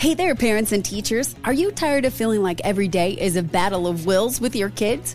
Hey there, parents and teachers. Are you tired of feeling like every day is a battle of wills with your kids?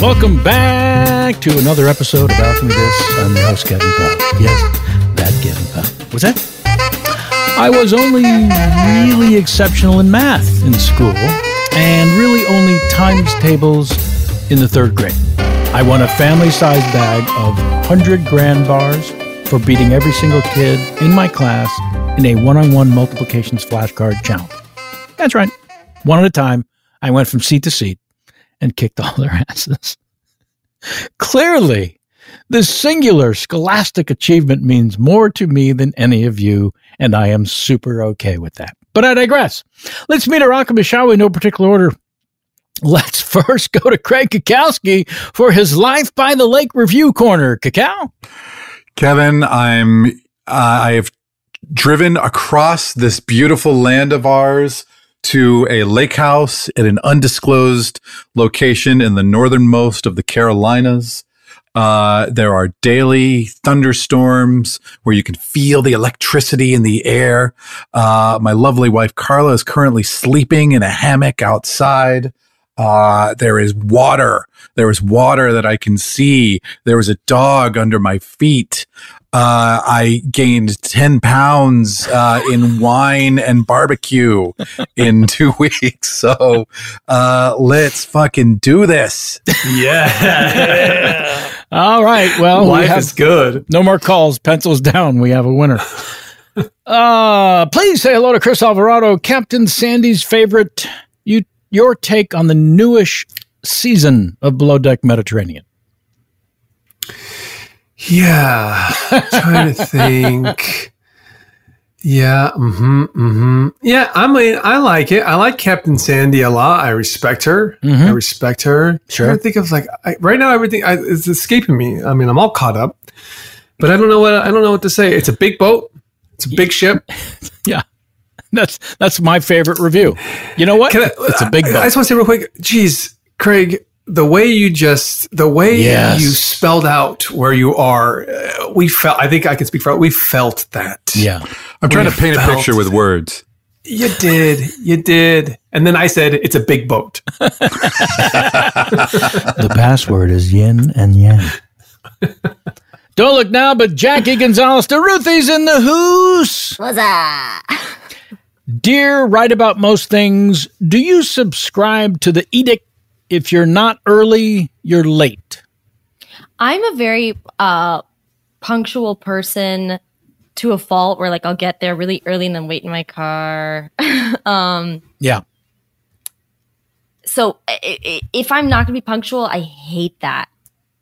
Welcome back to another episode of Alchemy This. I'm your host, Kevin Powell. Yes, that Kevin Powell. What's that? I was only really exceptional in math in school and really only times tables in the third grade. I won a family sized bag of 100 grand bars for beating every single kid in my class in a one on one multiplications flashcard challenge. That's right. One at a time, I went from seat to seat and kicked all their asses. Clearly, this singular scholastic achievement means more to me than any of you, and I am super okay with that. But I digress. Let's meet our shall we? No particular order. Let's first go to Craig Cackowski for his Life by the Lake review corner. Cacao? Kevin, I'm uh, I've driven across this beautiful land of ours to a lake house at an undisclosed location in the northernmost of the Carolinas. Uh, there are daily thunderstorms where you can feel the electricity in the air. Uh, my lovely wife Carla is currently sleeping in a hammock outside. Uh, there is water. There is water that I can see. There was a dog under my feet. Uh, I gained 10 pounds uh, in wine and barbecue in two weeks. So uh, let's fucking do this. Yeah. All right. Well, Life we have is good. no more calls. Pencils down. We have a winner. Uh, please say hello to Chris Alvarado, Captain Sandy's favorite. You, your take on the newish season of Below Deck Mediterranean. Yeah. trying to think. Yeah, mm-hmm, mm-hmm. Yeah, I mean, I like it. I like Captain Sandy a lot. I respect her. Mhm. I respect her. Sure. I think of like I, right now, everything I, is escaping me. I mean, I'm all caught up, but I don't know what I don't know what to say. It's a big boat. It's a big ship. Yeah. That's that's my favorite review. You know what? I, it's a big I, I just want to say real quick, geez, Craig, the way you just the way Yes. you spelled out where you are, uh, we felt. I think I can speak for. We felt that. yeah. I'm trying We to paint a felt- picture with words. You did. You did. And then I said, it's a big boat. The password is yin and yang. Don't look now, but Jackie Gonzalez de Ruthie's in the hoose. What's up? Dear, write about most things. Do you subscribe to the edict? If you're not early, you're late. I'm a very uh punctual person to a fault where like I'll get there really early and then wait in my car. um Yeah. so if I'm not going to be punctual, I hate that.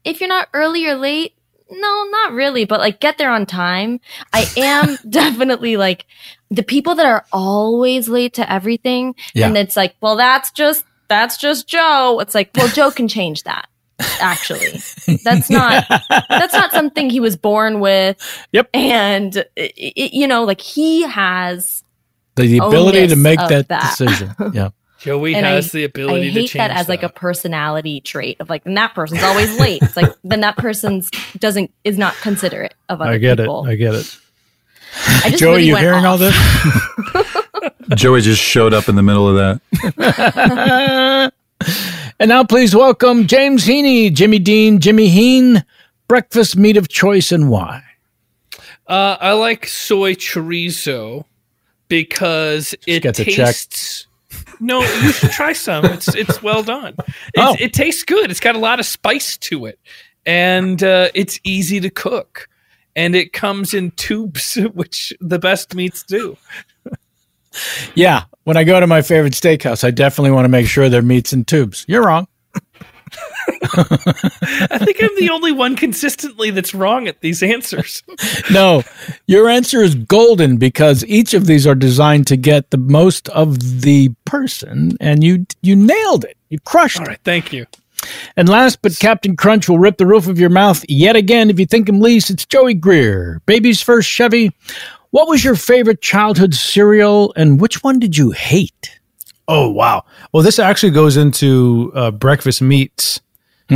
If you're not early or late, no, not really, but like get there on time. I am definitely like the people that are always late to everything Yeah. and it's like, well that's just that's just Joe. It's like, well Joe can change that. Actually. That's not that's not something he was born with. Yep. And i i you know, like he has The ability to make that, that. decision. Yeah. Joey And has I- the ability I hate to change that as like a personality trait of like, and that person's always late. It's like then that person's doesn't is not considerate of other people. I get people. it. I get it. I just Joey, really you went hearing all this? Joey just showed up in the middle of that. and now please welcome James Heaney, Jimmy Dean, Jimmy Heen, breakfast meat of choice and why. Uh, I like soy chorizo because it get the check. tastes. No, you should try some. It's it's well done. It, Oh. it tastes good. It's got a lot of spice to it, and uh, it's easy to cook. And it comes in tubes, which the best meats do. Yeah. When I go to my favorite steakhouse, I definitely want to make sure their meat's in tubes. You're wrong. I think I'm the only one consistently that's wrong at these answers. No, your answer is golden because each of these are designed to get the most of the person, and you you nailed it. You crushed All it. right, thank you. And last, but Captain Crunch will rip the roof of your mouth yet again if you think him least. It's Joey Greer, baby's first Chevy. What was your favorite childhood cereal, and which one did you hate? Oh, wow. Well, this actually goes into uh, breakfast meats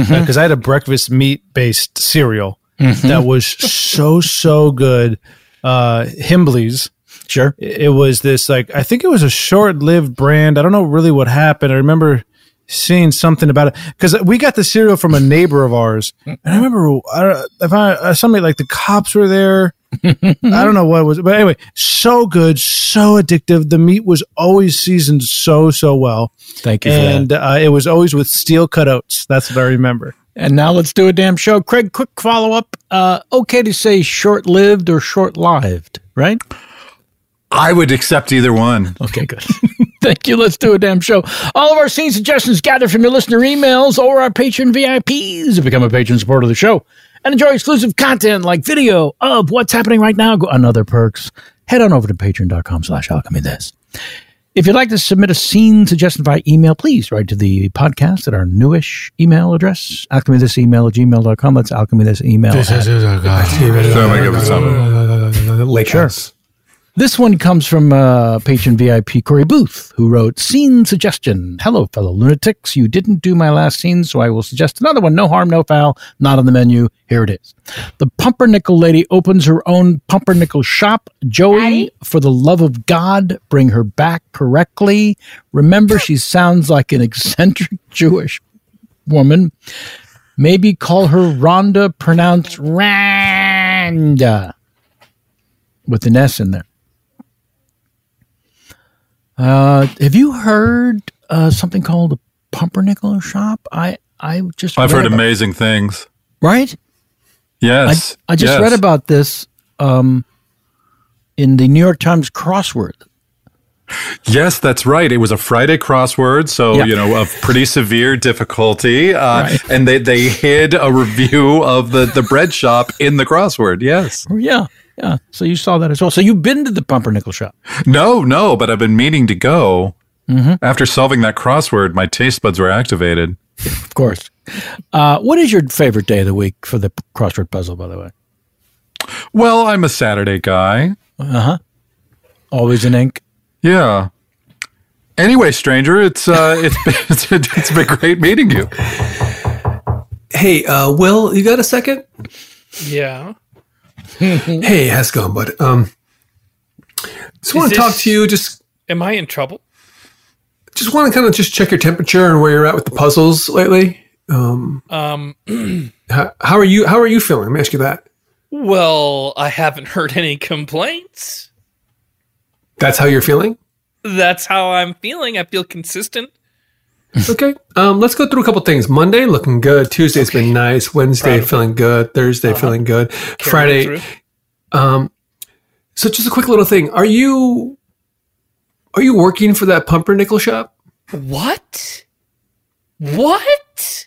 because I had a breakfast meat based cereal that was so, so good. Uh, Himbley's. Sure. It was this, like, I think it was a short lived brand. I don't know really what happened. I remember seeing something about it because we got the cereal from a neighbor of ours. And I remember I if I, uh, something like the cops were there. I don't know what it was, but anyway, so good, so addictive. The meat was always seasoned so, so well. Thank you for that. And uh, it was always with steel cutouts. That's what I remember. And now let's do a damn show. Craig, quick follow up. Uh, okay to say short lived or short lived, right? I would accept either one. Okay, good. Thank you. Let's do a damn show. All of our scene suggestions gathered from your listener emails or our patron VIPs. Become a patron supporter of the show and enjoy exclusive content like video of what's happening right now and other perks. Head on over to patreon.com slash alchemy this. If you'd like to submit a scene suggestion by email, please write to the podcast at our newish email address, alchemythisemail at gmail.com. That's alchemythisemail at Lake Sure. This one comes from uh, patron VIP Corey Booth, who wrote Scene Suggestion. Hello, fellow lunatics. You didn't do my last scene, so I will suggest another one. No harm, no foul. Not on the menu. Here it is. The Pumpernickel lady opens her own pumpernickel shop. Joey, Daddy? for the love of God, bring her back correctly. Remember, she sounds like an eccentric Jewish woman. Maybe call her Rhonda, pronounced Randa, with an S in there. Uh, have you heard uh, something called a pumpernickel shop? I I just I've heard amazing things. right. Yes. I, I just yes. read about this um, in the New York Times crossword. Yes, that's right. It was a Friday crossword, so Yeah. you know of pretty severe difficulty, uh, Right. and they they hid a review of the the bread shop in the crossword. Yes, Yeah, Yeah. So you saw that as well. So you've been to the pumpernickel shop. No, no, but I've been meaning to go. Mm-hmm. After solving that crossword, my taste buds were activated. Of course. Uh, what is your favorite day of the week for the crossword puzzle, by the way? Well, I'm a Saturday guy. Uh huh. Always in ink. Yeah. Anyway, stranger, it's uh, it's been, it's, been, it's been great meeting you. Hey, uh, Will, you got a second? Yeah. hey, how's it going, bud? Um, just want to talk to you. Just Am I in trouble? just want to kind of just check your temperature and where you're at with the puzzles lately. Um, Um. how, how are you? How are you feeling? Let me ask you that. Well, I haven't heard any complaints. That's how you're feeling. That's how I'm feeling. I feel consistent. okay. Um, let's go through a couple things. Monday looking good. Tuesday's been nice. Wednesday feeling good. Thursday feeling good. Friday. Um, so just a quick little thing. Are you are you working for that pumpernickel shop? What? What?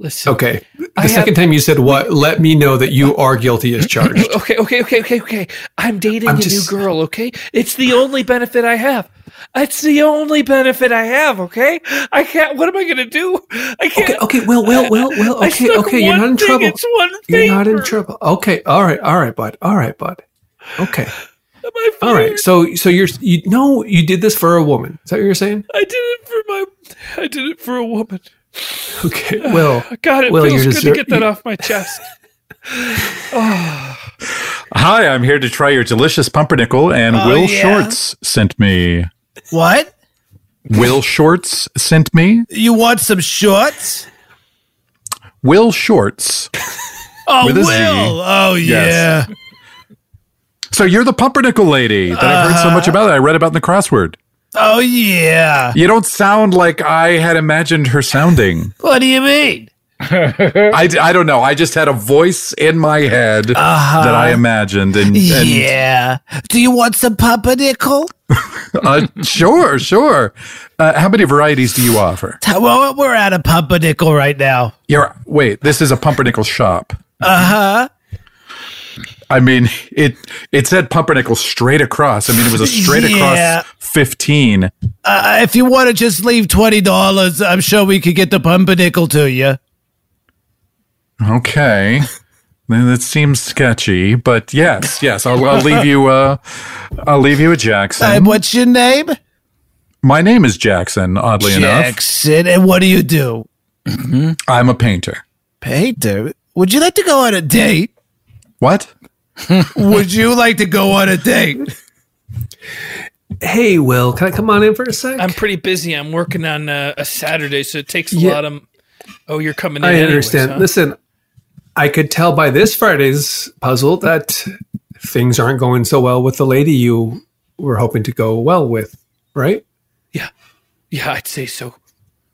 Listen. Okay. The I second have- time you said what, let me know that you are guilty as charged. Okay, okay, okay, okay, okay. I'm dating I'm a just- new girl, okay? It's the only benefit I have. It's the only benefit I have, okay? I can't what am I gonna do? I can't Okay, okay, well, well, well, well, okay, okay, you're not in thing, trouble. You're not in trouble. Okay, all right, all right, bud. All right, bud. Okay. All right. So so you're you no, you did this for a woman. Is that what you're saying? I did it for my I did it for a woman. Okay. Well, God, it well, feels good deser- to get that off my chest. oh, Hi, I'm here to try your delicious pumpernickel, and Oh, Will yeah? Shortz sent me. What? Will Shortz sent me. You want some shorts? Will Shortz. Oh, With a Will. Z. Oh, yeah. Yes. So you're the pumpernickel lady that I've heard so much uh-huh. about. That I read about in the crossword. Oh, yeah. You don't sound like I had imagined her sounding. What do you mean? I, I don't know. I just had a voice in my head Uh-huh. that I imagined, and, and yeah. Do you want some pumpernickel? uh, sure, sure. Uh, how many varieties do you offer? Well, we're at a pumpernickel right now. You're wait. This is a pumpernickel shop. Uh huh. I mean, it it said pumpernickel straight across. I mean, it was a straight Yeah. across fifteen. Uh, if you want to just leave twenty dollars, I'm sure we could get the pumpernickel to you. Okay. Then That seems sketchy, but yes, yes, I'll, I'll leave you. Uh, I'll leave you a Jackson. Uh, what's your name? My name is Jackson. Oddly enough, Jackson. And what do you do? I'm a painter. Painter. Would you like to go on a date? What? Would you like to go on a date? Hey, Will, can I come on in for a sec? I'm pretty busy. I'm working on uh, a Saturday, so it takes a Yeah. lot of. Oh, you're coming in. I anyways, understand. huh? Listen, I could tell by this Friday's puzzle that things aren't going so well with the lady you were hoping to go well with, right? Yeah, yeah, I'd say so.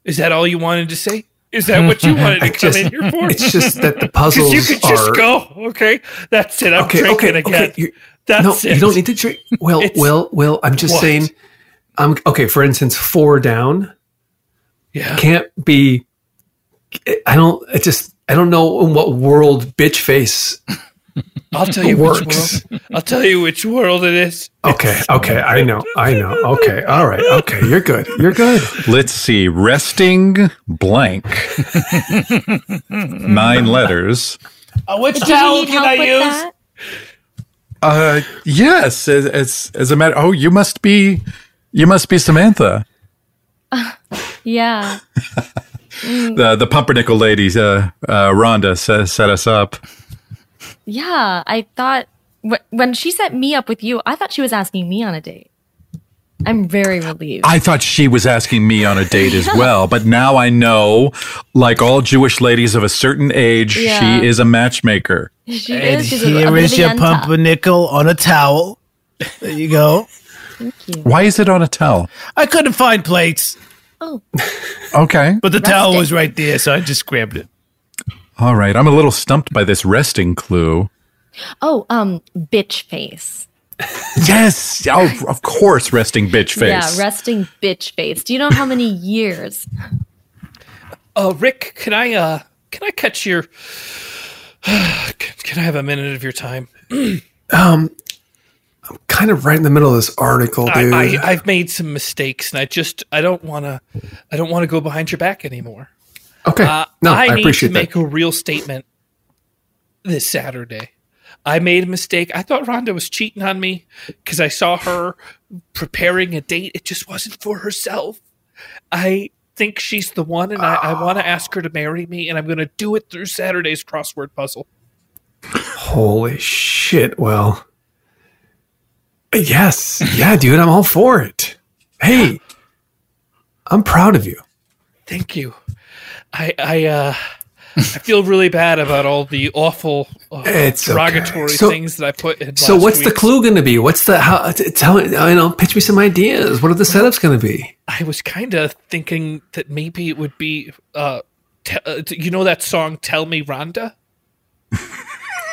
Is that all you wanted to say? Is that what you wanted to come just- in here for? it's just that the puzzles you could just are- go. Okay, that's it. I'm okay, drinking okay, again. okay. You, That's no, it. you don't need to drink. Well, It's- Will, Will, I'm just What? saying. I'm okay. For instance, four down Yeah. can't be. I don't. It just. I don't know in what world bitch face I'll tell you works. which world. I'll tell you which world it is. Okay, okay, I know, I know. Okay, all right, okay, you're good, you're good. Let's see. Resting blank. Nine letters. Uh, which Did towel can I use? that? Uh, yes. As, as as a matter. Oh, you must be. You must be Samantha, Yeah. the the pumpernickel ladies, Uh, uh, Rhonda set, set us up. Yeah. I thought wh- when she set me up with you, I thought she was asking me on a date. I'm very relieved. I thought she was asking me on a date as well, but now I know, like all Jewish ladies of a certain age, Yeah. she is a matchmaker. she And is. She's a, a is your pumpernickel on a towel. There you go. Thank you. Why is it on a towel? I couldn't find plates, Oh, Okay. but the Rest towel it. was right there, so I just grabbed it. All right. I'm a little stumped by this resting clue. oh, um, bitch face. Yes. Oh, of course, resting bitch face. Yeah, resting bitch face. Do you know how many years? Uh, Rick, can I uh, can I catch your? can, can I have a minute of your time? Um, I'm kind of right in the middle of this article, dude. I, I, I've made some mistakes, and I just I don't want to I don't want to go behind your back anymore. okay, Uh, no, I, I, need appreciate to that. make a real statement this Saturday. I made a mistake. I thought Rhonda was cheating on me because I saw her preparing a date. It just wasn't for herself. I think she's the one, and I, I want to ask her to marry me, and I'm going to do it through Saturday's crossword puzzle. Holy shit! Well, yes, yeah, dude, I'm all for it. Hey, I'm proud of you. Thank you. I I uh I feel really bad about all the awful uh, It's okay. derogatory So- things that I put in. So, what's the clue going to be? What's the how? t- Tell you know, pitch me some ideas. What are the setups going to be? I was kind of thinking that maybe it would be, uh, te- uh, you know that song "Tell Me, Rhonda."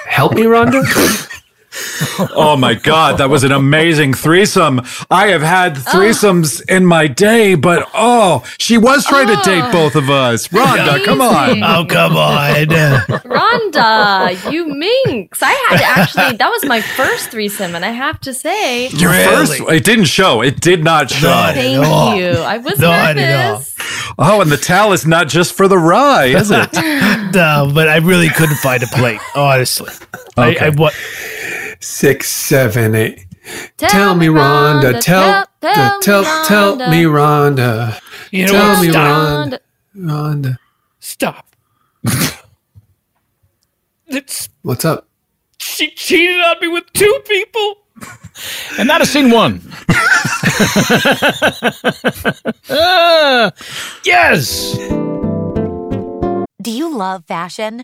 Help me, Rhonda. Oh my God, that was an amazing threesome. I have had ah. threesomes in my day, but oh, she was trying to date ah. both of us. Rhonda, come on. Oh, come on. Rhonda, you minx. I had to actually, that was my first threesome, and I have to say, Your first, it didn't show. It did not show. Not thank at all. you. I was Not at all. nervous. Oh, and the towel is not just for the rye, is it? no, but I really couldn't find a plate, honestly. I, I, what? Six, seven, eight. Tell, me, Rhonda. Tell, tell, tell, tell me, Rhonda. You know Tell what? me, Rhonda. Rhonda. Stop. it's What's up? she cheated on me with two people. And not a scene one. Ah, yes. Do you love fashion?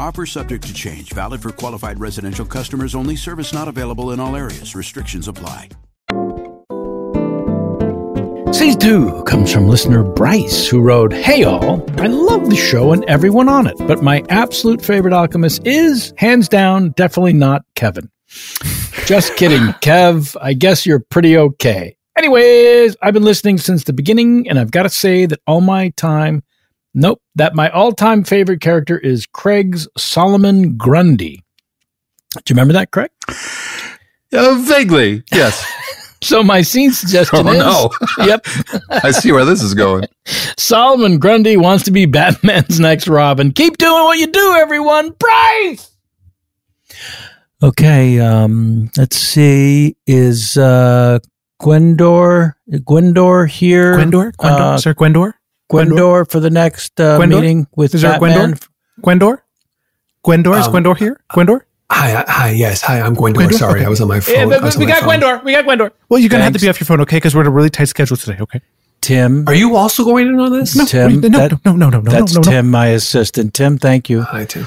Offer subject to change, valid for qualified residential customers only, service not available in all areas. Restrictions apply. Season two comes from listener Bryce, who wrote, Hey all, I love the show and everyone on it, but my absolute favorite alchemist is, hands down, definitely not Kevin. Just kidding, Kev. I guess you're pretty okay. Anyways, I've been listening since the beginning, and I've got to say that all my time, nope, that my all time favorite character is Craig's Solomon Grundy. Do you remember that, Craig? Uh, vaguely, yes. So my scene suggestion Oh, is, no. yep, I see where this is going. Solomon Grundy wants to be Batman's next Robin. Keep doing what you do, everyone. Bryce. Okay, um, let's see. Is uh, Gwendor Gwendor here? Gwendor? Gwendor? Uh, Sir Gwendor? Gwendor for the next uh, Gwendor? meeting with Is there Batman. Gwendor? Gwendor? Gwendor? Is Um, Gwendor here? Gwendor? Hi, hi, yes, hi. I'm Gwendor. Gwendor? Sorry, Okay. I was on my phone. Yeah, but- but on we my got phone. Gwendor. We got Gwendor. Well, you're gonna have to be off your phone, okay? Because we're on a really tight schedule today. Okay. Tim. Are you also going in on this? No, Tim, no, no, that- no, no, no, no, That's no, no. Tim, my assistant. Tim, thank you. Hi, Tim.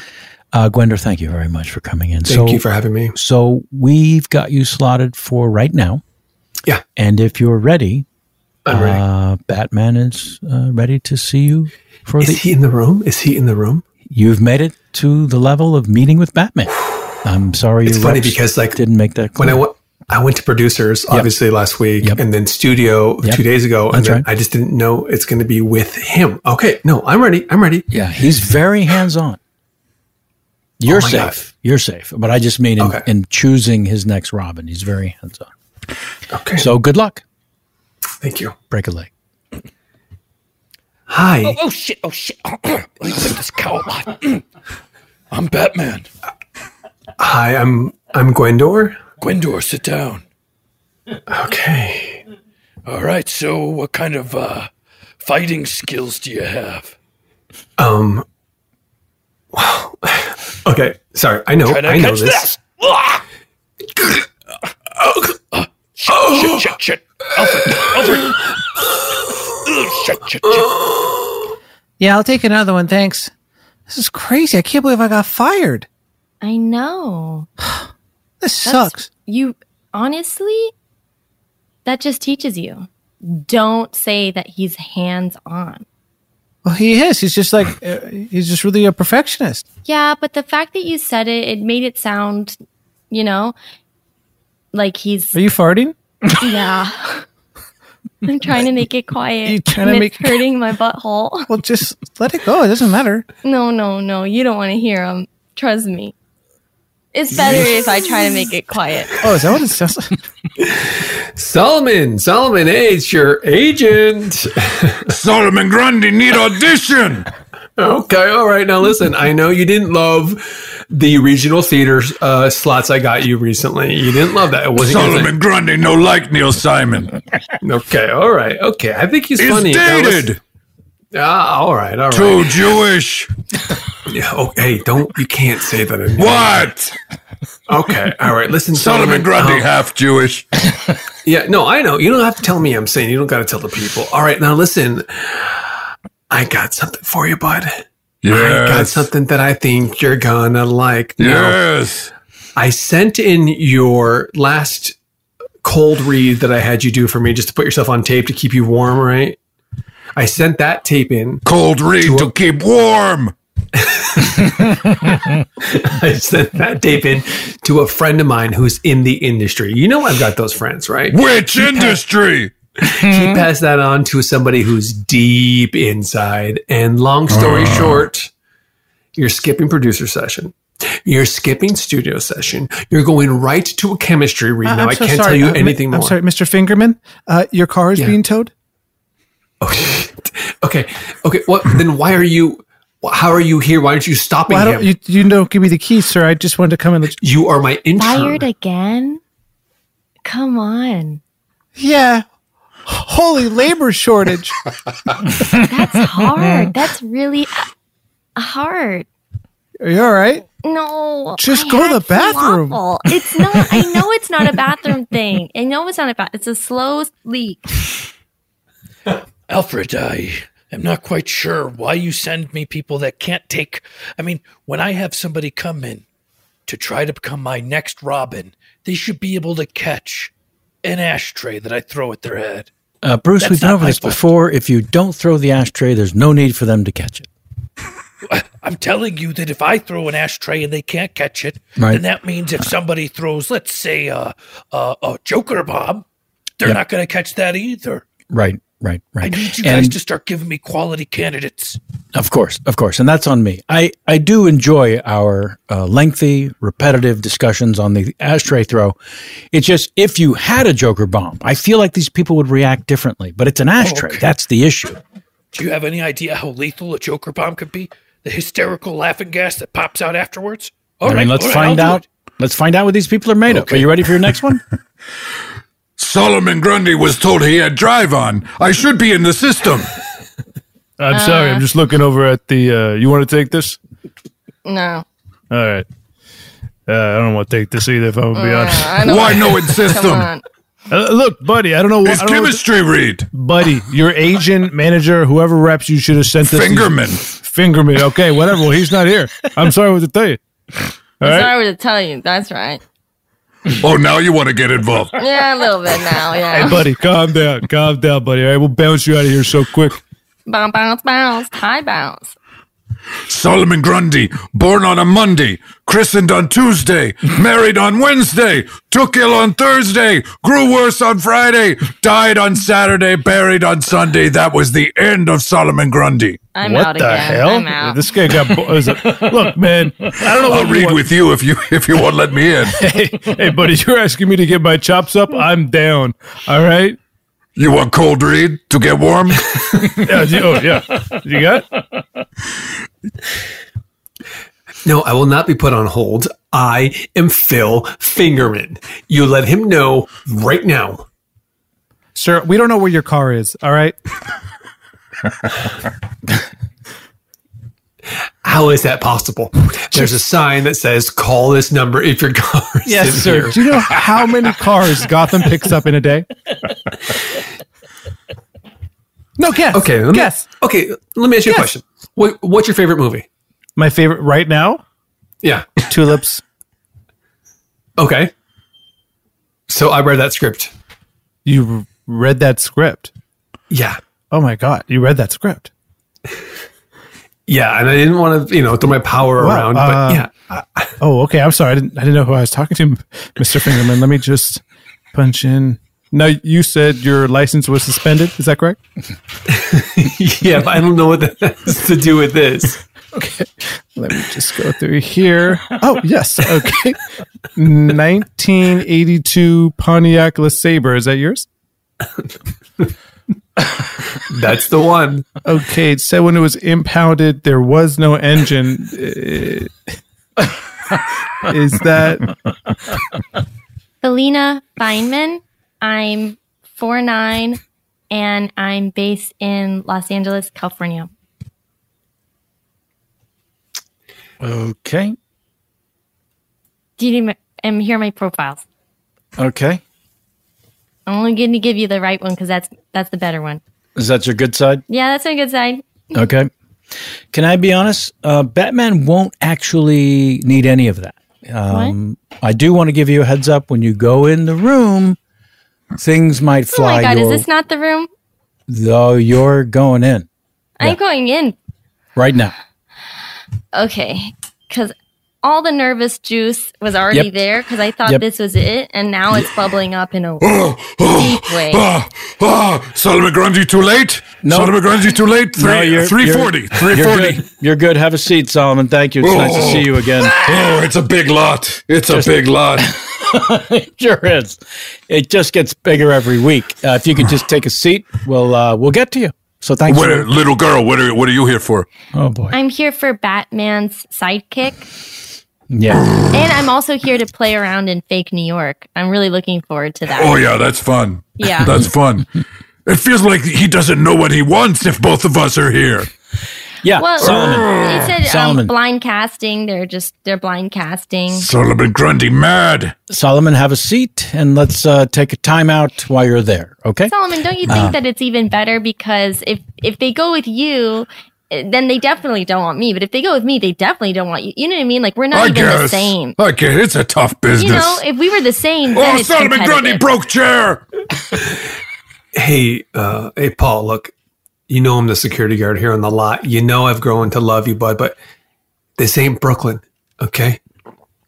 Uh, Gwendor, thank you very much for coming in. Thank you for having me. So we've got you slotted for right now. Yeah. And if you're ready, I'm ready. Uh, Batman is uh, ready to see you for Is the. he in the room? Is he in the room? You've made it to the level of meeting with Batman. I'm sorry, It's funny because, like, didn't make that. When I clear. went, I went to producers obviously last week, Yep. and then studio Yep. two days ago, and right. I just didn't know it's going to be with him. Okay, no, I'm ready. I'm ready. yeah, he's very hands on. You're Oh my God. safe. You're safe. But I just mean in, Okay. in choosing his next Robin, he's very hands on. Okay. So good luck. Thank you. Break a leg. Hi. Oh, oh shit! Oh shit! Let me put this cowl on. I'm Batman. Hi, I'm I'm Gwendor. Gwendor, sit down. Okay. All right. So, what kind of uh, fighting skills do you have? Um. Wow. Okay. Sorry. I know. I know this. this. Ah! Uh, shit, shit, shit, shit. Alfred, Alfred. Ugh, shit, shit, shit. Yeah, I'll take another one. Thanks. This is crazy. I can't believe I got fired. I know. This That's- sucks. You honestly, that just teaches you. Don't say that he's hands on. Well, he is. He's just like uh, he's just really a perfectionist. Yeah, but the fact that you said it, it made it sound, you know, like he's Are you farting? Yeah. I'm trying to make it quiet. You trying to make- hurting my butthole. Well, just let it go. It doesn't matter. No, no, no. You don't want to hear them. Trust me. It's better if I try to make it quiet. Oh, is that what it sounds like? Solomon, Solomon, hey, it's your agent. Solomon Grundy need audition. okay, all right. Now listen, I know you didn't love the regional theater uh, slots I got you recently. You didn't love that. It wasn't Solomon Grundy no like Neil Simon. Okay, all right, okay. I think he's, He's funny. Dated. listen- Ah, all right, all right. Too Jewish. Yeah, oh, hey, don't you can't say that. Anymore. What? Okay, all right. Listen, Solomon Grundy um, half Jewish. Yeah, no, I know. You don't have to tell me I'm saying. You don't got to tell the people. All right, now listen. I got something for you, bud. I got something that I think you're gonna like. Now, Yes. I sent in your last cold read that I had you do for me just to put yourself on tape to keep you warm, right? I sent that tape in. Cold read to keep warm. I sent that tape in to a friend of mine who's in the industry. You know, I've got those friends, right? Which industry? He passed that on to somebody who's deep inside. And long story Uh. short, you're skipping producer session. You're skipping studio session. You're going right to a chemistry read. I- now, I'm I can't sorry. tell you Uh, mi- anything more. I'm sorry, Mr. Fingerman. Uh, your car is Yeah. being towed. Oh okay. Okay. What then? Why are you? How are you here? Why aren't you stopping Why him? don't you? You don't give me the keys, sir. I just wanted to come and let you. You are my intern. Fired again? Come on. Yeah. Holy labor shortage. That's hard. That's really hard. Are you all right? No. Just I go to the bathroom. falafel. It's not. I know it's not a bathroom thing. I know it's not a bath. It's a slow leak. Alfred, I am not quite sure why you send me people that can't take. I mean, when I have somebody come in to try to become my next Robin, they should be able to catch an ashtray that I throw at their head. Uh, Bruce, That's we've been over this fault. before. If you don't throw the ashtray, there's no need for them to catch it. I'm telling you that if I throw an ashtray and they can't catch it, Right. then that means if somebody throws, let's say, a uh, a Joker bomb, they're Yep. not going to catch that either. Right, right, right. I need you guys And- to start giving me quality candidates. Of course, of course, and that's on me. I I do enjoy our uh, lengthy, repetitive discussions on the ashtray throw. It's just if you had a Joker bomb, I feel like these people would react differently. But it's an ashtray. okay. That's the issue. Do you have any idea how lethal a Joker bomb could be? The hysterical laughing gas that pops out afterwards? All I mean, let's all right, find I'll out. Let's find out what these people are made of. Are you ready for your next one? Solomon Grundy was told he had drive on. I should be in the system. I'm sorry. I'm just looking over at the. Uh, you want to take this? No. All right. Uh, I don't want to take this either. If I'm gonna be Uh, honest. I don't- Why no insist Come Come on. Uh, look, buddy. I don't know what His I don't know what- chemistry read. buddy. Your agent, manager, whoever reps you should have sent this. Fingerman. Fingerman. Okay, whatever. Well, he's not here. I'm sorry what to tell you. All I'm right. sorry to tell you. That's right. Oh, now you want to get involved. Yeah, a little bit now. Yeah. Hey, buddy, calm down. Calm down, buddy. All right, we'll bounce you out of here so quick. Bounce, bounce, bounce. High bounce. Solomon Grundy, born on a Monday, christened on Tuesday, married on Wednesday, took ill on Thursday, grew worse on Friday, died on Saturday, buried on Sunday. That was the end of Solomon Grundy. I'm what out the again. hell? I'm out. This guy got. Bo- is it- look, man. I don't know. I'll what you read want. with you if you if you won't let me in. Hey, hey, buddy, you're asking me to get my chops up. I'm down. All right. You want cold read to get warm? Yeah. you- Oh, yeah. You got? No, I will not be put on hold. I am Phil Fingerman. You let him know right now. Sir, we don't know where your car is. All right. How is that possible? There's a sign that says call this number if your car is Yes, sir. here. Do you know how many cars Gotham picks up in a day? No, guess. Okay, let me, guess. Okay, let me ask you Guess. a question. What, what's your favorite movie? My favorite right now, Yeah. Tulips. Okay. So I read that script. You read that script. Yeah. Oh my god, you read that script. Yeah, and I didn't want to, you know, throw my power Wow, around, uh, but yeah. Oh, okay. I'm sorry. I didn't. I didn't know who I was talking to, Mr. Fingerman. Let me just punch in. Now you said your license was suspended. Is that correct? yeah, but I don't know what that has to do with this. Okay. Let me just go through here. Oh, yes. Okay. 1982 Pontiac LeSabre. Is that yours? That's the one. Okay. It said when it was impounded, there was no engine. Uh, Is that Felina Feynman. I'm four nine, and I'm based in Los Angeles, California. Okay. Do you need my, um, here my profiles? Okay. I'm only going to give you the right one because that's that's the better one. Is that your good side? Yeah, that's my good side. Okay. Can I be honest? Uh, Batman won't actually need any of that. Um, I do want to give you a heads up when you go in the room, things might Oh fly. my god, is this not the room? Though you're going in I'm going in. right now. Okay, because all the nervous juice was already Yep. there because I thought Yep. this was it, and now it's bubbling up in a Oh, deep way. ah, ah, Solomon Grundy too late? No. Solomon Grundy too late? No, you're- 340. You're, 340. you're good. You're good. Have a seat, Solomon. Thank you. It's nice to Oh. see you again. Oh, it's a big lot. It's a big lot. it sure is. It just gets bigger every week. Uh, if you could just take a seat, we'll uh, we'll get to you. So thanks. What, for, little girl, what are, what are you here for? oh boy. I'm here for Batman's sidekick. Yeah. And I'm also here to play around in fake New York. I'm really looking forward to that. Oh yeah, that's fun. Yeah. that's fun. It feels like he doesn't know what he wants if both of us are here. Yeah, Well, Solomon. they said um, Solomon. blind casting. They're just they're blind casting. Solomon Grundy mad. Solomon, have a seat and let's uh, take a time out while you're there. Okay. Solomon, don't you think Uh, that it's even better because if if they go with you, then they definitely don't want me. But if they go with me, they definitely don't want you. You know what I mean? Like we're not I even the same. I get it's a tough business. You know, if we were the same, then oh, it's Solomon Grundy competitive. broke chair. Hey, uh, hey, Paul. Look, you know I'm the security guard here on the lot. You know I've grown to love you, bud. But this ain't Brooklyn, okay?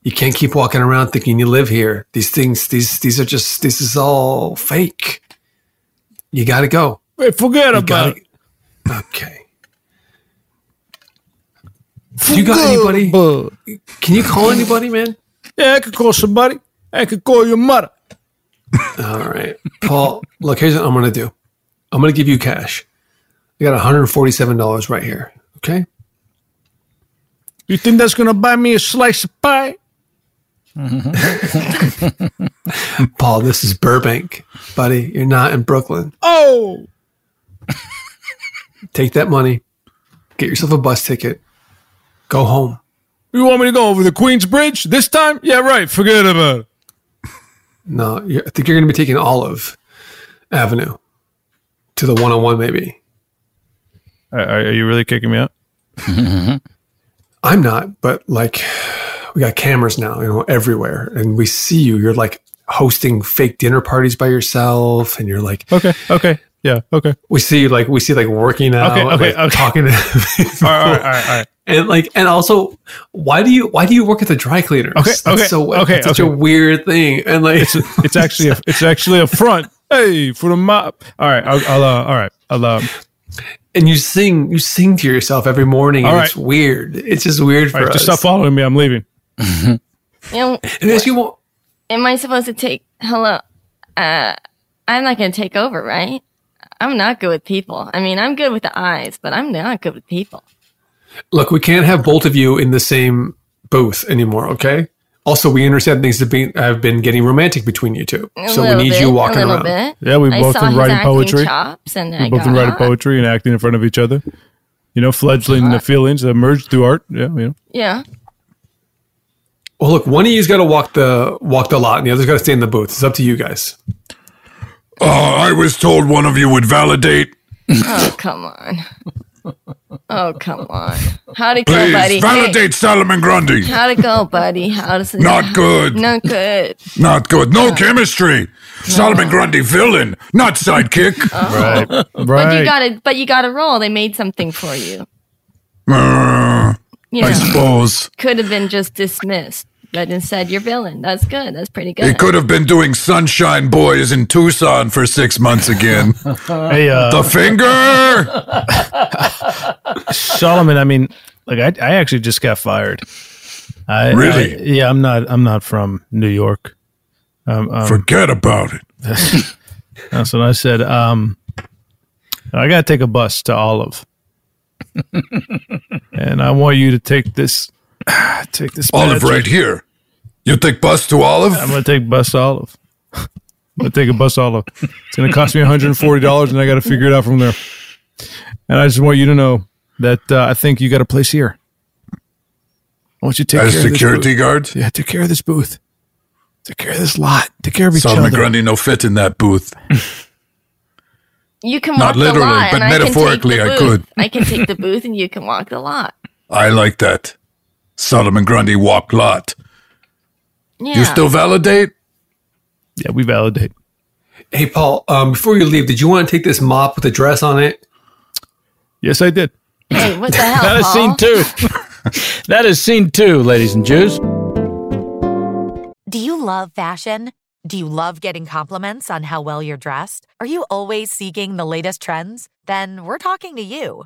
You can't keep walking around thinking you live here. These things, these, these are just. This is all fake. You got to go. Hey, forget You about gotta- it. Okay. You got anybody? Can you call anybody, man? Yeah, I could call somebody. I could call your mother. All right, Paul. Look, here's what I'm going to do. I'm going to give you cash. I got 147 dollars right here. Okay. You think that's gonna buy me a slice of pie? Paul, this is Burbank, buddy. You're not in Brooklyn. Oh, Take that money, get yourself a bus ticket, go home. you want me to go over the Queens Bridge this time? Yeah, right. Forget about it. No, I think you're going to be taking Olive Avenue to the one-on-one, oh maybe. Are, are you really kicking me out? I'm not, but like we got cameras now, you know, everywhere, and we see you. You're like hosting fake dinner parties by yourself, and you're like, Okay, okay, yeah, okay. we see like we see like working out, Okay, okay, like, okay. talking to, All right, all right, all right, all right. and like, and also, why do you why do you work at the dry cleaners? Okay, That's okay, so okay, that's such okay. a weird thing, and like, It's it's actually a, it's actually a front. Hey, for the mop. All right, I'll, I'll uh, all right, I'll uh, and you sing you sing to yourself every morning, and All right. it's weird. It's just weird for all right, us. just stop following me. I'm leaving. You know, And as you want, am I supposed to take? Hello, uh, I'm not going to take over, right? I'm not good with people. I mean, I'm good with the eyes, but I'm not good with people. Look, we can't have both of you in the same booth anymore, okay? Also, we understand things have been have been getting romantic between you two, A so we need bit, you a walking little around. bit. Yeah, we I both saw been writing poetry. chops, and We I both got been writing poetry and acting in front of each other. You know, fledgling the feelings that emerge through art. Yeah, you know. Yeah. Well, look, one of you's got to walk the walk the lot, and the other's got to stay in the booth. It's up to you guys. Uh, I was told one of you would validate. Oh come on. Oh come on. How'd it go, Please buddy? validate Solomon Grundy. How'd it go, buddy? How does it? Not good. Not good. Not good. No chemistry. Solomon Grundy villain, not sidekick. Right, right. But you got to. But you got a roll. They made something for you. Uh, You I suppose could have been just dismissed, but instead you're villain. That's good. That's pretty good. he could have been doing Sunshine Boys in Tucson for six months again. hey, uh, the finger. Solomon. I mean, like I, I actually just got fired. I, Really? I- yeah, I'm not. I'm not from New York. Um, um, Forget about it. That's what I said. Um, I got to take a bus to Olive, and I want you to take this. Take this. Olive badge. right here. You take bus to Olive? I'm gonna take bus to Olive. I'm gonna take a bus to Olive. It's gonna cost me 140 dollars, and I got to figure it out from there. And I just want you to know that uh, I think you got a place here. I want you to take As care security booth. guard? Yeah, take care of this booth. Take care of this lot. Take care of each Solomon other. Grundy no fit in that booth. You can Not walk the literally, lot, but and I can take metaphorically, the I could. I can take the booth, and you can walk the lot. I like that. Solomon Grundy walk lot. Yeah. You still validate? Yeah, we validate. Hey, Paul. Um, before you leave, did you want to take this mop with a dress on it? Yes, I did. Hey, what the hell? That is scene two. that is scene two, ladies and Jews. Do you love fashion? Do you love getting compliments on how well you're dressed? Are you always seeking the latest trends? Then we're talking to you.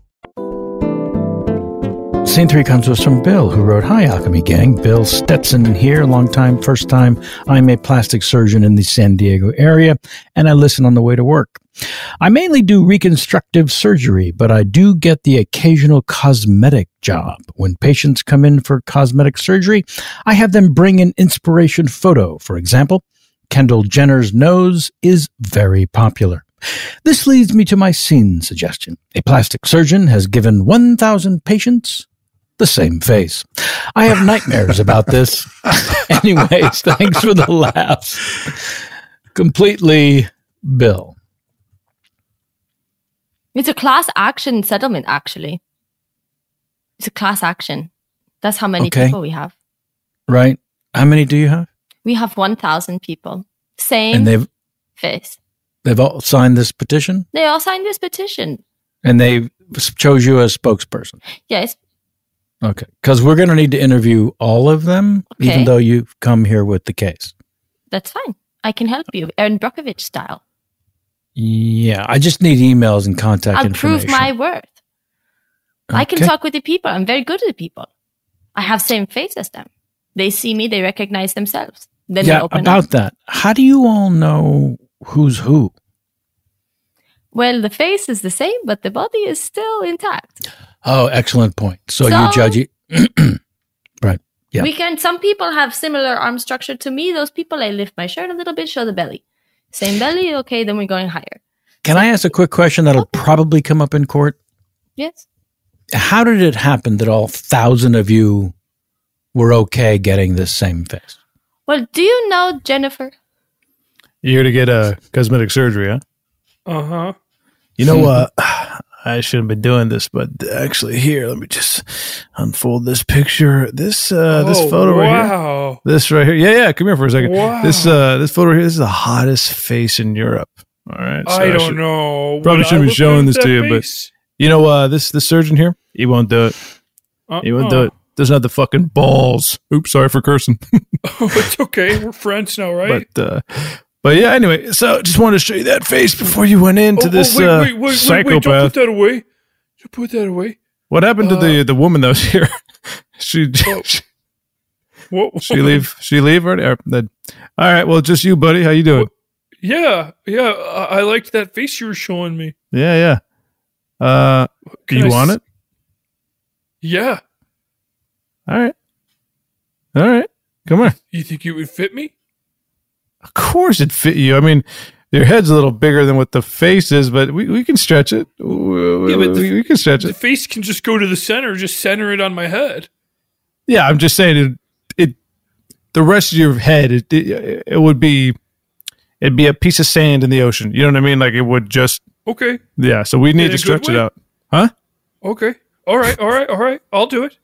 Scene three comes to us from Bill, who wrote, Hi, Alchemy Gang. Bill Stetson here, long time, first time. I'm a plastic surgeon in the San Diego area, and I listen on the way to work. I mainly do reconstructive surgery, but I do get the occasional cosmetic job. When patients come in for cosmetic surgery, I have them bring an inspiration photo. For example, Kendall Jenner's nose is very popular. This leads me to my scene suggestion. A plastic surgeon has given 1,000 patients the same face. I have nightmares about this. Anyways, thanks for the laughs. Completely Bill. It's a class action settlement, actually. It's a class action. That's how many Okay. people we have. Right? How many do you have? We have 1,000 people. Same And they've face. they've all signed this petition They all signed this petition. and they chose you as spokesperson. Yes. Okay. Because we're going to need to interview all of them, even though you've come here with the case. That's fine. I can help you, Erin Brockovich style. Yeah. I just need emails and contact I'll information. prove my worth. I can talk with the people. I'm very good with the people. I have same face as them. They see me, they recognize themselves. Then they yeah, open about up. that. How do you all know who's who? Well, the face is the same, but the body is still intact. Oh, excellent point. So, So- you judge it. right. Yeah. We can. Some people have similar arm structure to me. Those people, I lift my shirt a little bit, show the belly. Same belly, okay. Then we're going higher. Can I ask a quick question that'll probably come up in court? Yes. How did it happen that all thousand of you were okay getting this same face? Well, do you know Jennifer? You're here to get a cosmetic surgery, huh? Uh huh. You know what? I shouldn't be doing this, but actually, here, let me just unfold this picture. This uh, this Oh, photo right here. This right here. Yeah, yeah. Come here for a second. Wow. This uh, this photo here. This is the hottest face in Europe. All right. I don't should- know. Probably shouldn't be showing this to you, face? but you know, uh, this this surgeon here, he won't do it. He won't do Uh-uh. it. Doesn't have the fucking balls. Oops, sorry for cursing. Oh, it's okay. We're friends now, right? But uh, but yeah. Anyway, so just wanted to show you that face before you went into Oh, oh, this wait, uh, wait, wait, wait, psychopath. don't put that away. Don't put that away. What happened to the the woman that was here? she Oh. she, What? she leave she leave already? All right, well, just you, buddy. How you doing? Yeah, yeah. I, I liked that face you were showing me. Yeah, yeah. Uh, Can you I want s- it? Yeah. All right, all right. Come on. You think it would fit me? Of course, it fit you. I mean, your head's a little bigger than what the face is, but we, we can stretch it. We, Yeah, but the- we, can stretch it. The face can just go to the center. Just center it on my head. Yeah, I'm just saying it. It the rest of your head, it it, it would be it'd be a piece of sand in the ocean. You know what I mean? Like it would just Okay. yeah. So we need In to stretch it out, huh? Okay. All right. All right. All right. I'll do it.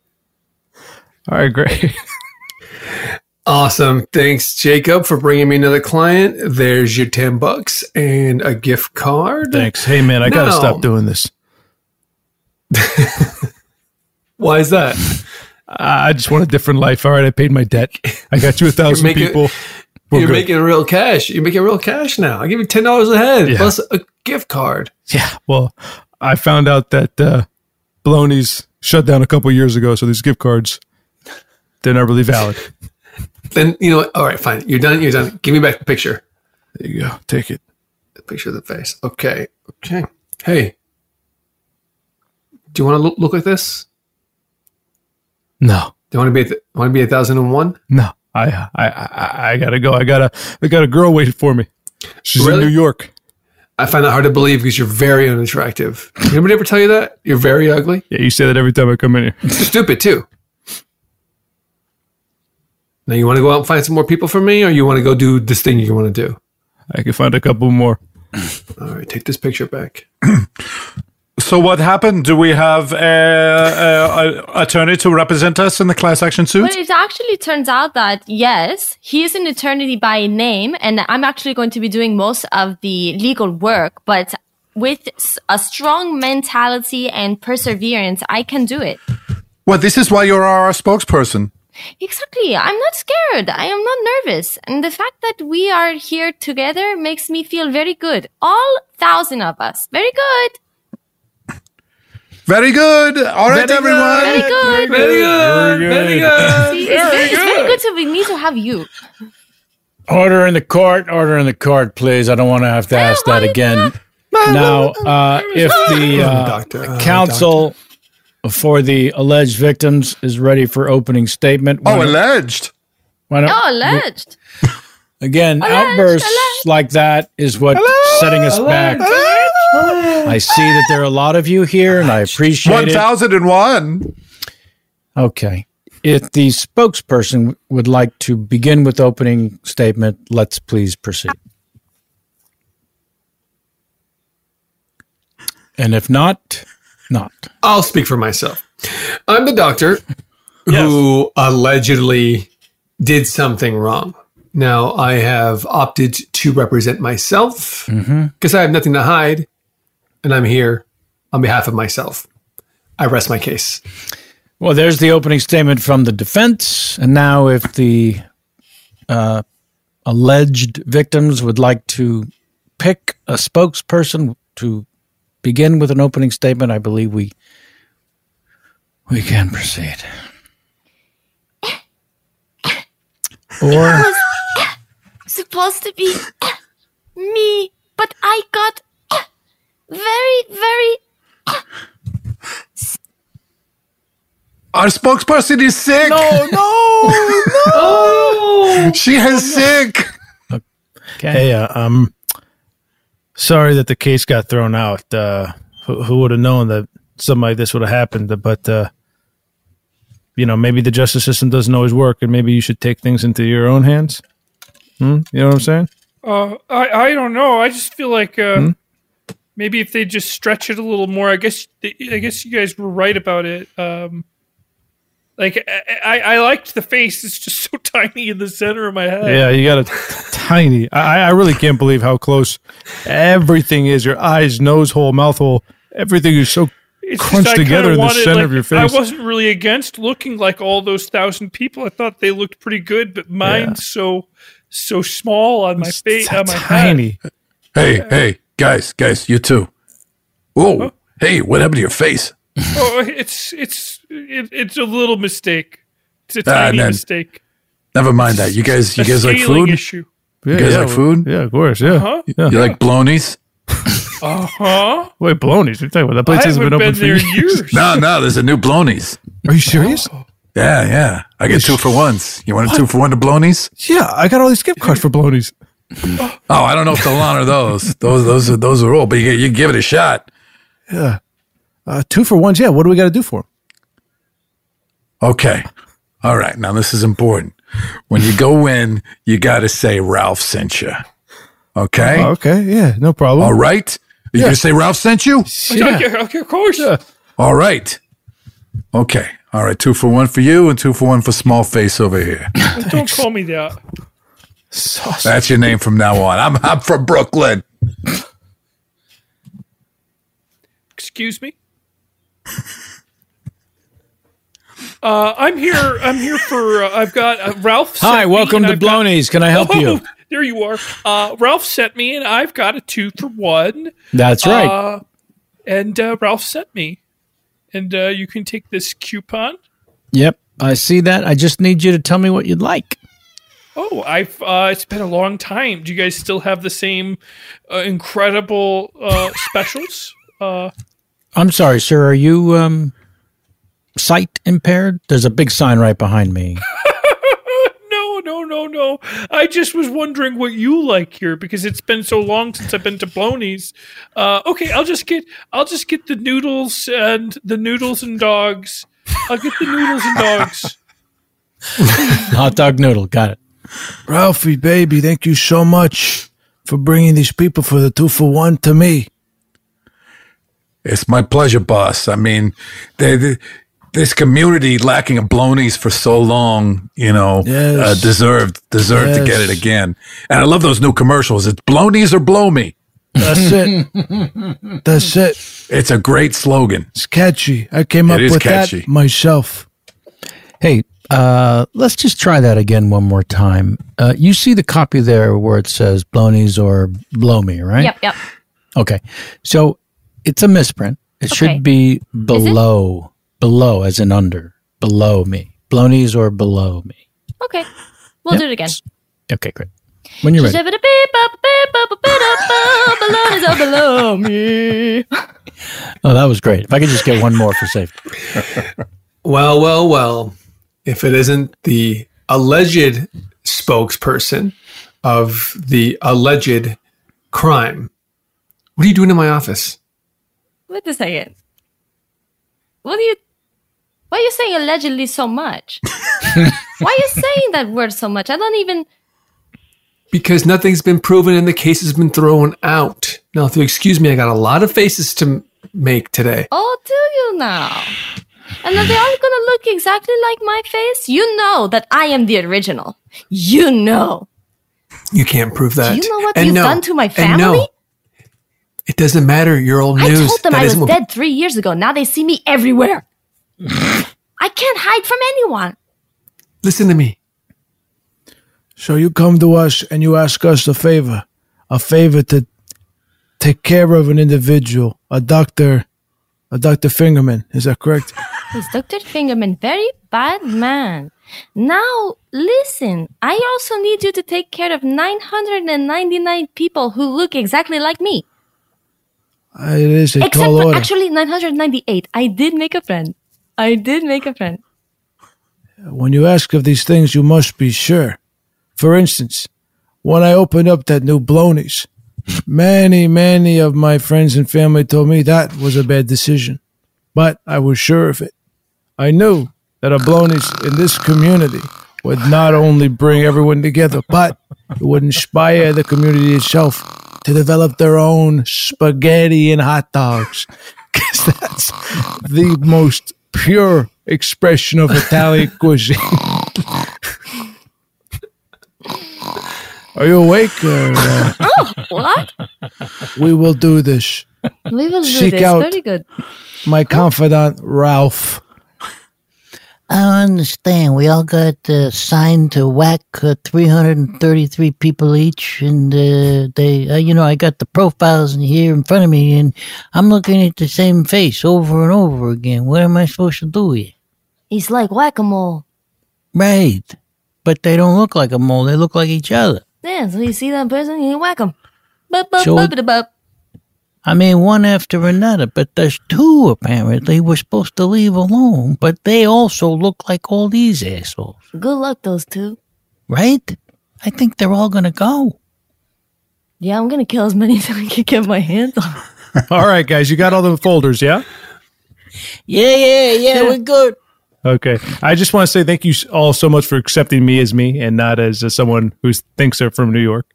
All right, great. Awesome. Thanks, Jacob, for bringing me another client. There's your 10 bucks and a gift card. Thanks. Hey man, I gotta stop doing this. Why is that? I just want a different life. All right, I paid my debt. I got you a thousand making- people. We're You're good. making real cash. You're making real cash now. I give you $10 a head Yeah. plus a gift card. Yeah. Well, I found out that uh, Baloney's shut down a couple years ago, so these gift cards they're not really valid. Then, you know? All right, fine. You're done. You're done. Give me back the picture. There you go. Take it. The picture of the face. Okay. Okay. Hey. Do you want to look, look like this? No. Do you want to be at the, want to be a thousand and one? No. I I I, I gotta go. I got a I got a girl waiting for me. She's Really? in New York. I find that hard to believe because you're very unattractive. Anybody ever tell you that? You're very ugly? Yeah, you say that every time I come in here. You're stupid too. Now you want to go out and find some more people for me, or you want to go do this thing you want to do? I can find a couple more. All right, take this picture back. So what happened? Do we have a, a, a attorney to represent us in the class action suit? Well, it actually turns out that yes, he is an attorney by name, and I'm actually going to be doing most of the legal work. But with a strong mentality and perseverance, I can do it. Well, this is why you're our spokesperson. Exactly. I'm not scared. I am not nervous. And the fact that we are here together makes me feel very good. All thousand of us. Very good. Very good. All right, everyone. Very good. Very good. Very good. See, it's, very, it's very good to be me to have you. Order in the court. Order in the court, please. I don't want to have to ask that again. Now, uh, if the uh, Doctor, uh, counsel for the alleged victims is ready for opening statement, oh, why Oh, don't- alleged. why don't- Oh, alleged. Again, outbursts like that is what setting us back. I see that there are a lot of you here, and I appreciate One it. thousand and one. Okay. If the spokesperson would like to begin with opening statement, let's please proceed. And if not, not. I'll speak for myself. I'm the doctor who allegedly did something wrong. Now I have opted to represent myself because I have nothing to hide, and I'm here on behalf of myself. I rest my case. Well, there's the opening statement from the defense. And now, if the uh, alleged victims would like to pick a spokesperson to begin with an opening statement, I believe we we can proceed. Or supposed to be me, but I got very, very. Our spokesperson is sick. no, no. Oh, she has sick. Okay. Hey, uh, um, sorry that the case got thrown out. Uh, who, who would have known that something like this would have happened? But uh, you know, maybe the justice system doesn't always work, and maybe you should take things into your own hands. Hmm? You know what I'm saying? Uh, I I don't know. I just feel like uh, Hmm? maybe if they just stretch it a little more. I guess I guess you guys were right about it. Um, like I, I, I liked the face. It's just so tiny in the center of my head. Yeah, you got a tiny. I, I really can't believe how close everything is. Your eyes, nose hole, mouth hole, everything is so It's crunched I together kinda in the wanted, center like, of your face. I wasn't really against looking like all those thousand people. I thought they looked pretty good, but mine's so so small on my face, on my head. Hey, hey, guys, guys, you too. Whoa, hey, what happened to your face? Oh, it's it's it, it's a little mistake. It's a Ah, tiny then- mistake. Never mind that. You guys, you A guys like food? issue. You guys like food? Yeah, of course. Yeah. Uh-huh. yeah. You like blonies? Uh huh. Wait, Baloney's? What are you talking about? That place I hasn't been haven't open been for years. years. No, no, there's a new blonies. Are you serious? Yeah, yeah. I get two for ones. You want a two for one to blonies? Yeah, I got all these gift cards for Baloney's. Oh, I don't know if they'll honor those. Those, those are those are old, but you you give it a shot. Yeah. Uh, two for ones. Yeah. What do we got to do for them? Okay. All right. Now this is important. When you go in, you got to say Ralph sent you. Okay. Oh, okay. Yeah. No problem. All right. You Yeah. gonna say Ralph sent you? Okay, okay, of course. All right. Okay. All right. Two for one for you, and two for one for small face over here. Don't call me that. That's your name from now on. I'm I'm from Brooklyn. Excuse me. Uh, I'm here. I'm here for. Uh, I've got uh, Ralph. Hi, welcome to got- Blonies. Can I help Oh, you? There you are. Uh, Ralph sent me, and I've got a two for one. That's right. Uh, and uh, Ralph sent me, and uh, you can take this coupon. Yep, I see that. I just need you to tell me what you'd like. Oh, I've. Uh, it's been a long time. Do you guys still have the same uh, incredible uh, specials? I'm sorry, sir. Are you um, sight impaired? There's a big sign right behind me. no, no, no, no. I just was wondering what you like here because it's been so long since I've been to Blonies. Uh, okay, I'll just get. I'll just get the noodles and the noodles and dogs. I'll get the noodles and dogs. Hot dog noodle. Got it. Ralphie, baby, thank you so much for bringing these people for the two for one to me. It's my pleasure, boss. I mean, they, they- this community lacking a blonies for so long, you know, Yes. uh, deserved deserved to get it again. And I love those new commercials. It's blonies or blow me. That's it. That's it. It's a great slogan. It's catchy. I came It up is with catchy. that myself. Hey, uh, let's just try that again one more time. Uh, you see the copy there where it says Blonies or Blow Me, right? Yep, yep. Okay. So it's a misprint. It Okay. should be below, below as in under, below me. Blonies or below me. Okay. We'll Yep. do it again. Okay, great. When you're ready. Below me. Oh, that was great. If I could just get one more for safety. Well, well, well. If it isn't the alleged spokesperson of the alleged crime, what are you doing in my office? Wait a second. What are you? Why are you saying allegedly so much? why are you saying that word so much? I don't even. Because nothing's been proven and the case has been thrown out. Now, if you excuse me, I got a lot of faces to make today. Oh, do you now? And are they all gonna look exactly like my face? You know that I am the original. You know. You can't prove that. Do you know what And you've no, done to my and family? no, it doesn't matter. You're old news. I told them That I was isn't what- dead three years ago. Now they see me everywhere. I can't hide from anyone. Listen to me. So you come to us and you ask us a favor, a favor to take care of an individual, a doctor, a Dr. Fingerman. Is that correct? Is Dr. Fingerman very bad man? Now, listen, I also need you to take care of 999 people who look exactly like me. It is a Except tall order. actually 998. I did make a friend. I did make a friend. when you ask of these things, you must be sure. For instance, when I opened up that new Blonies, many, many of my friends and family told me that was a bad decision. But I was sure of it. I knew that a Blonies in this community would not only bring everyone together, but it would inspire the community itself to develop their own spaghetti and hot dogs. Because that's the most pure expression of Italian cuisine. Are you awake? Or, uh, Oh, what? we will do this. We will do Seek this. out Very good. my confidant, Ralph. I don't understand. We all got uh, signed to whack uh, 333 people each, and uh, they, uh, you know, I got the profiles in here in front of me, and I'm looking at the same face over and over again. What am I supposed to do here? It's like whack a mole. Right, but they don't look like a mole. They look like each other. Yeah, so you see that person, you whack him. Bup, bup, So- bup, bup, bup. I mean, one after another, but there's two apparently we're supposed to leave alone, but they also look like all these assholes, Good luck, those two. right? I think they're all gonna go. Yeah, I'm gonna kill as many as I can get my hands on. All right, guys, you got all the folders, yeah? Yeah, yeah, yeah, we're good. Okay. I just want to say thank you all so much for accepting me as me and not as uh, someone who thinks they're from New York.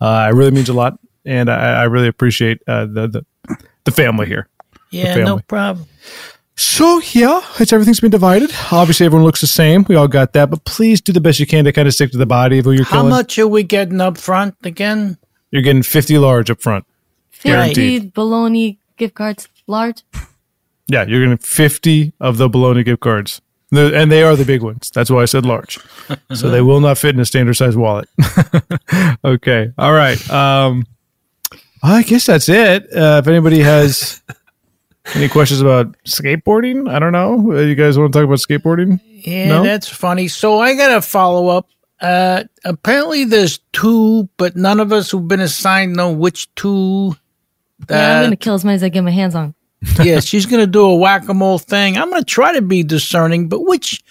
Uh, it really means a lot, and I, I really appreciate uh, the, the the family here. The Yeah, no problem. So yeah, it's everything's been divided. Obviously, everyone looks the same. We all got that, but please do the best you can to kind of stick to the body of who you're How killing. much are we getting up front again? You're getting fifty large up front, 50 bologna gift cards, large. Yeah, you're getting fifty of the bologna gift cards, The- and they are the big ones. That's why I said large. so they will not fit in a standard size wallet. okay, all right. Um, I guess that's it. Uh, if anybody has any questions about skateboarding, I don't know. Uh, You guys want to talk about skateboarding? Yeah, No? that's funny. So I got a follow up. Uh, apparently there's two, but none of us who've been assigned know which two. yeah, I'm gonna kill as many as I get my hands on. yeah, she's gonna do a whack a mole thing. I'm gonna try to be discerning, but which,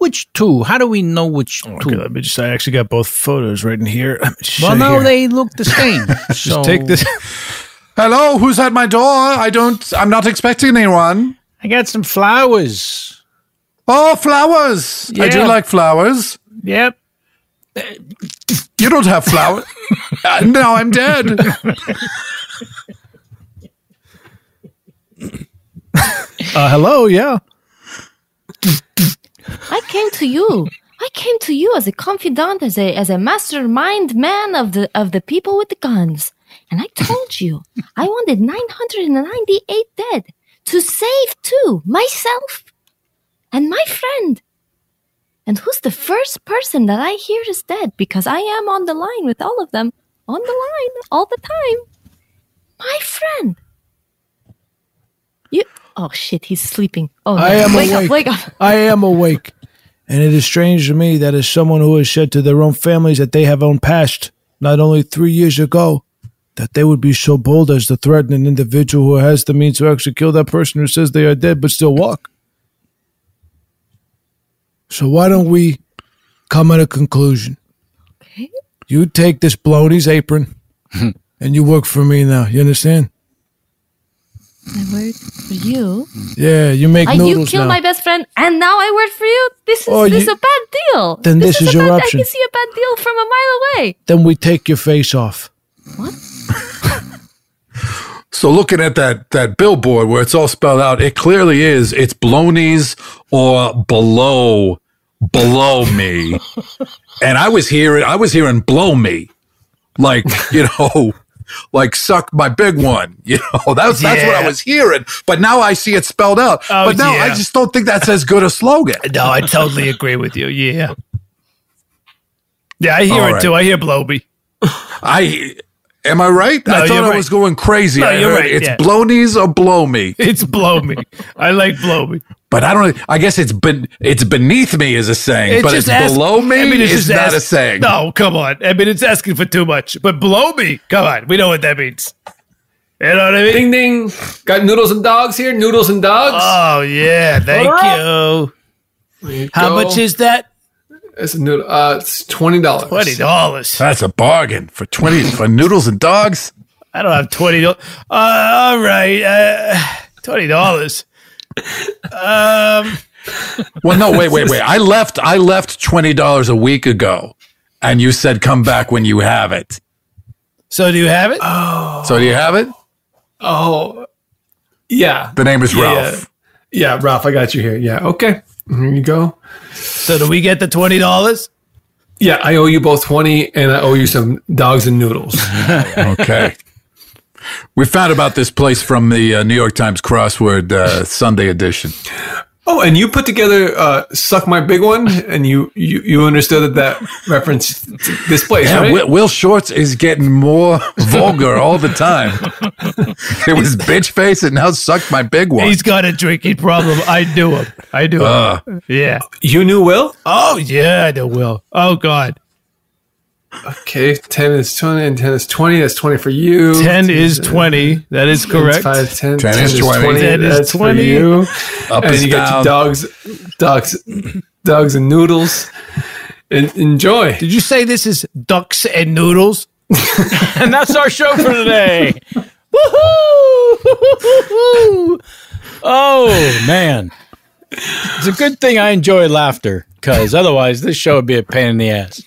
which two? How do we know which two? Okay, let me just. I actually got both photos right in here. Let me just Well, no, here. they look the same. just so take this. Hello, who's at my door? I don't. I'm not expecting anyone. I got some flowers. Oh, flowers! I do like flowers. Yep. You don't have flowers. uh, no, I'm dead. Uh, hello, yeah. I came to you. I came to you as a confidant, as a as a mastermind man of the of the people with the guns. And I told you I wanted 998 dead to save two, myself and my friend. And who's the first person that I hear is dead? Because I am on the line with all of them, on the line all the time. My friend. You. Oh shit, he's sleeping. Oh, no. I am wake awake. up, wake up. I am awake. And it is strange to me that as someone who has said to their own families that they have own past, not only three years ago, that they would be so bold as to threaten an individual who has the means to actually kill that person who says they are dead but still walk. So why don't we come at a conclusion? Okay. You take this Bloney's apron and you work for me now. You understand? I work for you. Yeah, you make I, you noodles killed now. my best friend, and now I work for you. This is Oh, this you- a bad deal. Then this is a your bad, option. I can see a bad deal from a mile away. then we take your face off. What? so looking at that that billboard where it's all spelled out, it clearly is. It's Blonies or below below me, and I was hearing I was hearing blow me, like you know, like suck my big one. You know, that's that's what I was hearing. But now I see it spelled out. Oh, but now I just don't think that's as good a slogan. No, I totally agree with you. Yeah. Yeah, I hear All it right. too. I hear Bloby. I am I right? No, I thought I right. was going crazy. No, I you're heard right, It's yeah. Blonies or blow me. It's blow me. I like blow me. But I don't. I guess it's ben, it's beneath me is a saying, but it's ask- below me I mean, it's is just not ask- a saying. No, come on. I mean, it's asking for too much. But blow me, come on. We know what that means. You know what I mean? Ding ding. Got noodles and dogs here. Noodles and dogs. Oh yeah, thank up. you. How much is that? It's a noodle. Uh, it's twenty dollars. Twenty dollars. That's a bargain for twenty for noodles and dogs. I don't have twenty dollars. Uh, all right, uh, twenty dollars. Um, Well, no, wait, wait, wait. I left. I left twenty dollars a week ago, and you said come back when you have it. so do you have it? Oh, So do you have it? oh, yeah. The name is Yeah, Ralph. Yeah, Ralph, I got you here. Yeah, okay. Here you go. So do we get the twenty dollars? Yeah, I owe you both twenty, and I owe you some dogs and noodles. Okay. We found about this place from the uh, New York Times crossword uh, Sunday edition. Oh, and you put together uh, "Suck My Big One," and you you, you understood that that reference to this place, Yeah, right? Will, Will Shortz is getting more vulgar all the time. it was bitch face, and now suck my big one. He's got a drinking problem. I knew him. I knew Uh. him. Yeah. you knew Will? Oh yeah, I knew Will. Oh God. Okay, ten is twenty, and ten is twenty. That's twenty for you. Ten is twenty. That is correct. Five, 10, 10 10 is 20. 10 is That's 20. for you. Up and is you got down. your dogs, dogs, dogs and noodles. And enjoy. Did you say this is ducks and noodles? and that's our show for today. Woohoo! Oh man, it's a good thing I enjoy laughter because otherwise this show would be a pain in the ass.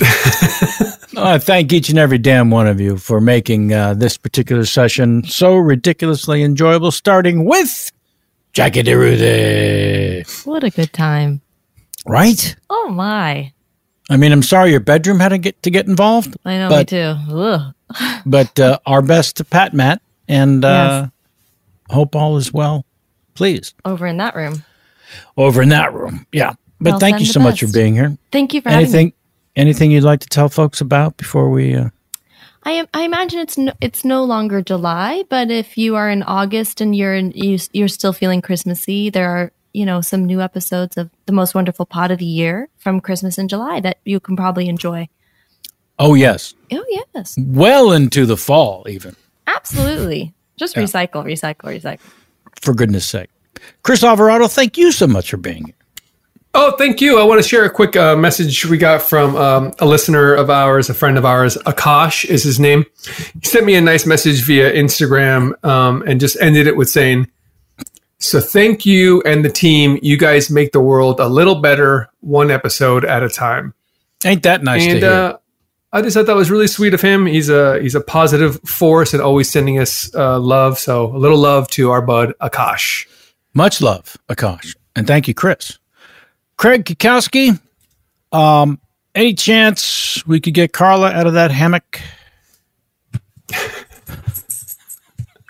I thank each and every damn one of you for making uh, this particular session so ridiculously enjoyable. Starting with Jackie DeRude, What a good time. right? Oh my. I mean, I'm sorry your bedroom had to get to get involved. I know but, me too. But uh, our best to Pat Matt and uh, hope all is well. Please Over in that room. over in that room. Yeah. But Well, thank you so much for being here. Thank you for having Anything me. Anything you'd like to tell folks about before we uh I am. I imagine it's no, it's no longer July, but if you are in August and you're in, you, you're still feeling Christmassy, there are you know some new episodes of the most wonderful pot of the year from Christmas in July that you can probably enjoy. Oh yes. Oh yes, Well into the fall even, absolutely. Just Yeah. recycle, recycle, recycle. for goodness sake. Chris Alvarado, thank you so much for being here. Oh, thank you. I want to share a quick uh, message we got from um, a listener of ours, a friend of ours. Akash is his name. He sent me a nice message via Instagram um, and just ended it with saying, So thank you and the team. You guys make the world a little better one episode at a time. Ain't that nice and uh, I just thought that was really sweet of him. He's a he's a positive force and always sending us uh, love. So a little love to our bud Akash. Much love, Akash. And thank you, Chris. Craig Cackowski, um, any chance we could get Carla out of that hammock?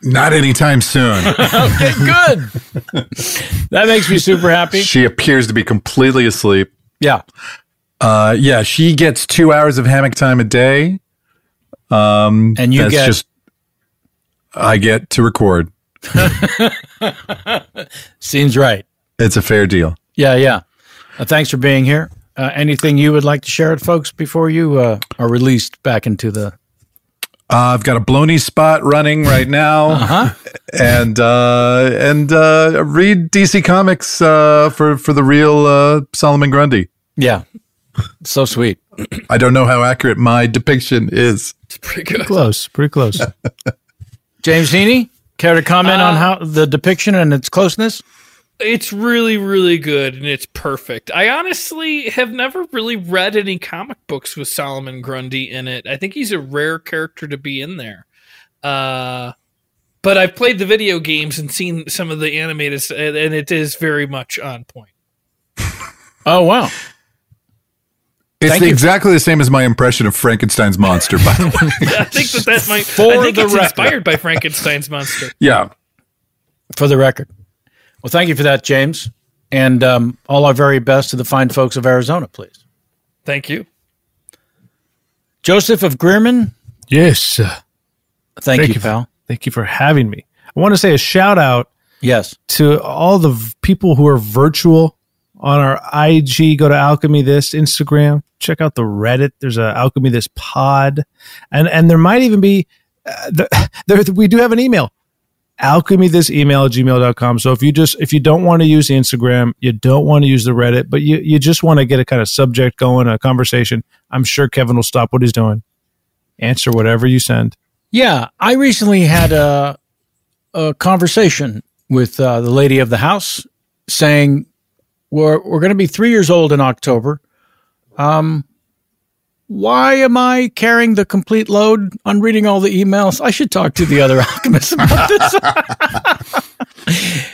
Not anytime soon. okay, good. that makes me super happy. She appears to be completely asleep. Yeah. Uh, yeah, she gets two hours of hammock time a day. Um, And you get- just I get to record. Seems right. It's a fair deal. Yeah, yeah. Uh, thanks for being here. Uh, anything you would like to share with folks before you uh, are released back into the? Uh, I've got a Bloney spot running right now, Uh-huh. and uh, and uh, read DC Comics uh, for for the real uh, Solomon Grundy. Yeah, so sweet. I don't know how accurate my depiction is. It's pretty good. Close, pretty close. James Heaney, care to comment on how the depiction and its closeness? It's really, really good and it's perfect. I honestly have never really read any comic books with Solomon Grundy in it. I think he's a rare character to be in there. Uh, but I've played the video games and seen some of the animated, and and it is very much on point. Oh wow! It's the- exactly the same as my impression of Frankenstein's monster. By the way, I think that that might. For I think the it's record. inspired by Frankenstein's monster. yeah. For the record, well, thank you for that, James, and um, all our very best to the fine folks of Arizona, please. Thank you. Joseph of Greerman, Yes. uh, thank, you, for- pal. Thank you for having me. I want to say a shout out Yes, to all the v- people who are virtual on our IG. Go to Alchemy This Instagram. Check out the Reddit. There's a Alchemy This Pod, and and there might even be uh, the, there. We do have an email. Alchemy this email at gmail.com. So if you just if you don't want to use the Instagram, you don't want to use the Reddit, but you, you just want to get a kind of subject going, a conversation, I'm sure Kevin will stop what he's doing. Answer whatever you send. Yeah, I recently had a a conversation with uh, the lady of the house saying we're we're going to be three years old in October. Um, why am I carrying the complete load on reading all the emails? I should talk to the other alchemists about this.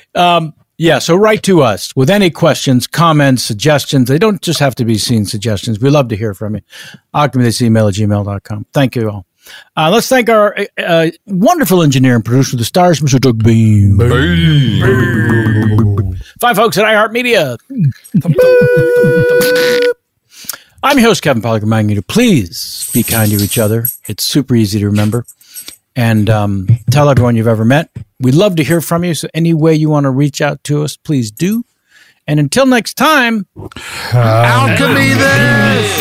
um, yeah, so write to us with any questions, comments, suggestions. They don't just have to be seen suggestions. We love to hear from you. Alchemy email at gmail.com. Thank you all. Uh, let's thank our uh, uh, wonderful engineer and producer of the stars, Mr. Doug Beam. Five folks at iHeartMedia. I'm your host, Kevin Pollak, reminding you to please be kind to each other. It's super easy to remember. And um, tell everyone you've ever met. We'd love to hear from you. So, any way you want to reach out to us, please do. And until next time, alchemy this.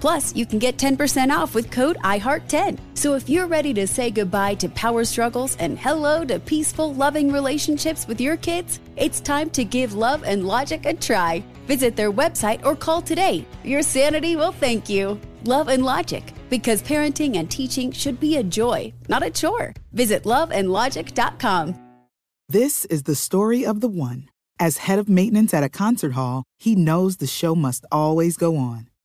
Plus, you can get 10% off with code IHEART10. So if you're ready to say goodbye to power struggles and hello to peaceful, loving relationships with your kids, it's time to give Love and Logic a try. Visit their website or call today. Your sanity will thank you. Love and Logic, because parenting and teaching should be a joy, not a chore. Visit loveandlogic.com. This is the story of the one. As head of maintenance at a concert hall, he knows the show must always go on.